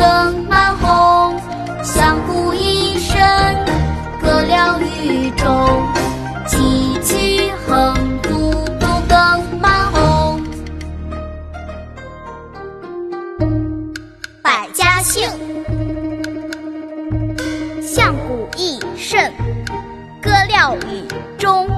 更满红，相顾一深，歌了雨中，几曲横，渡都更满红。百家姓，相顾一身，歌了雨中。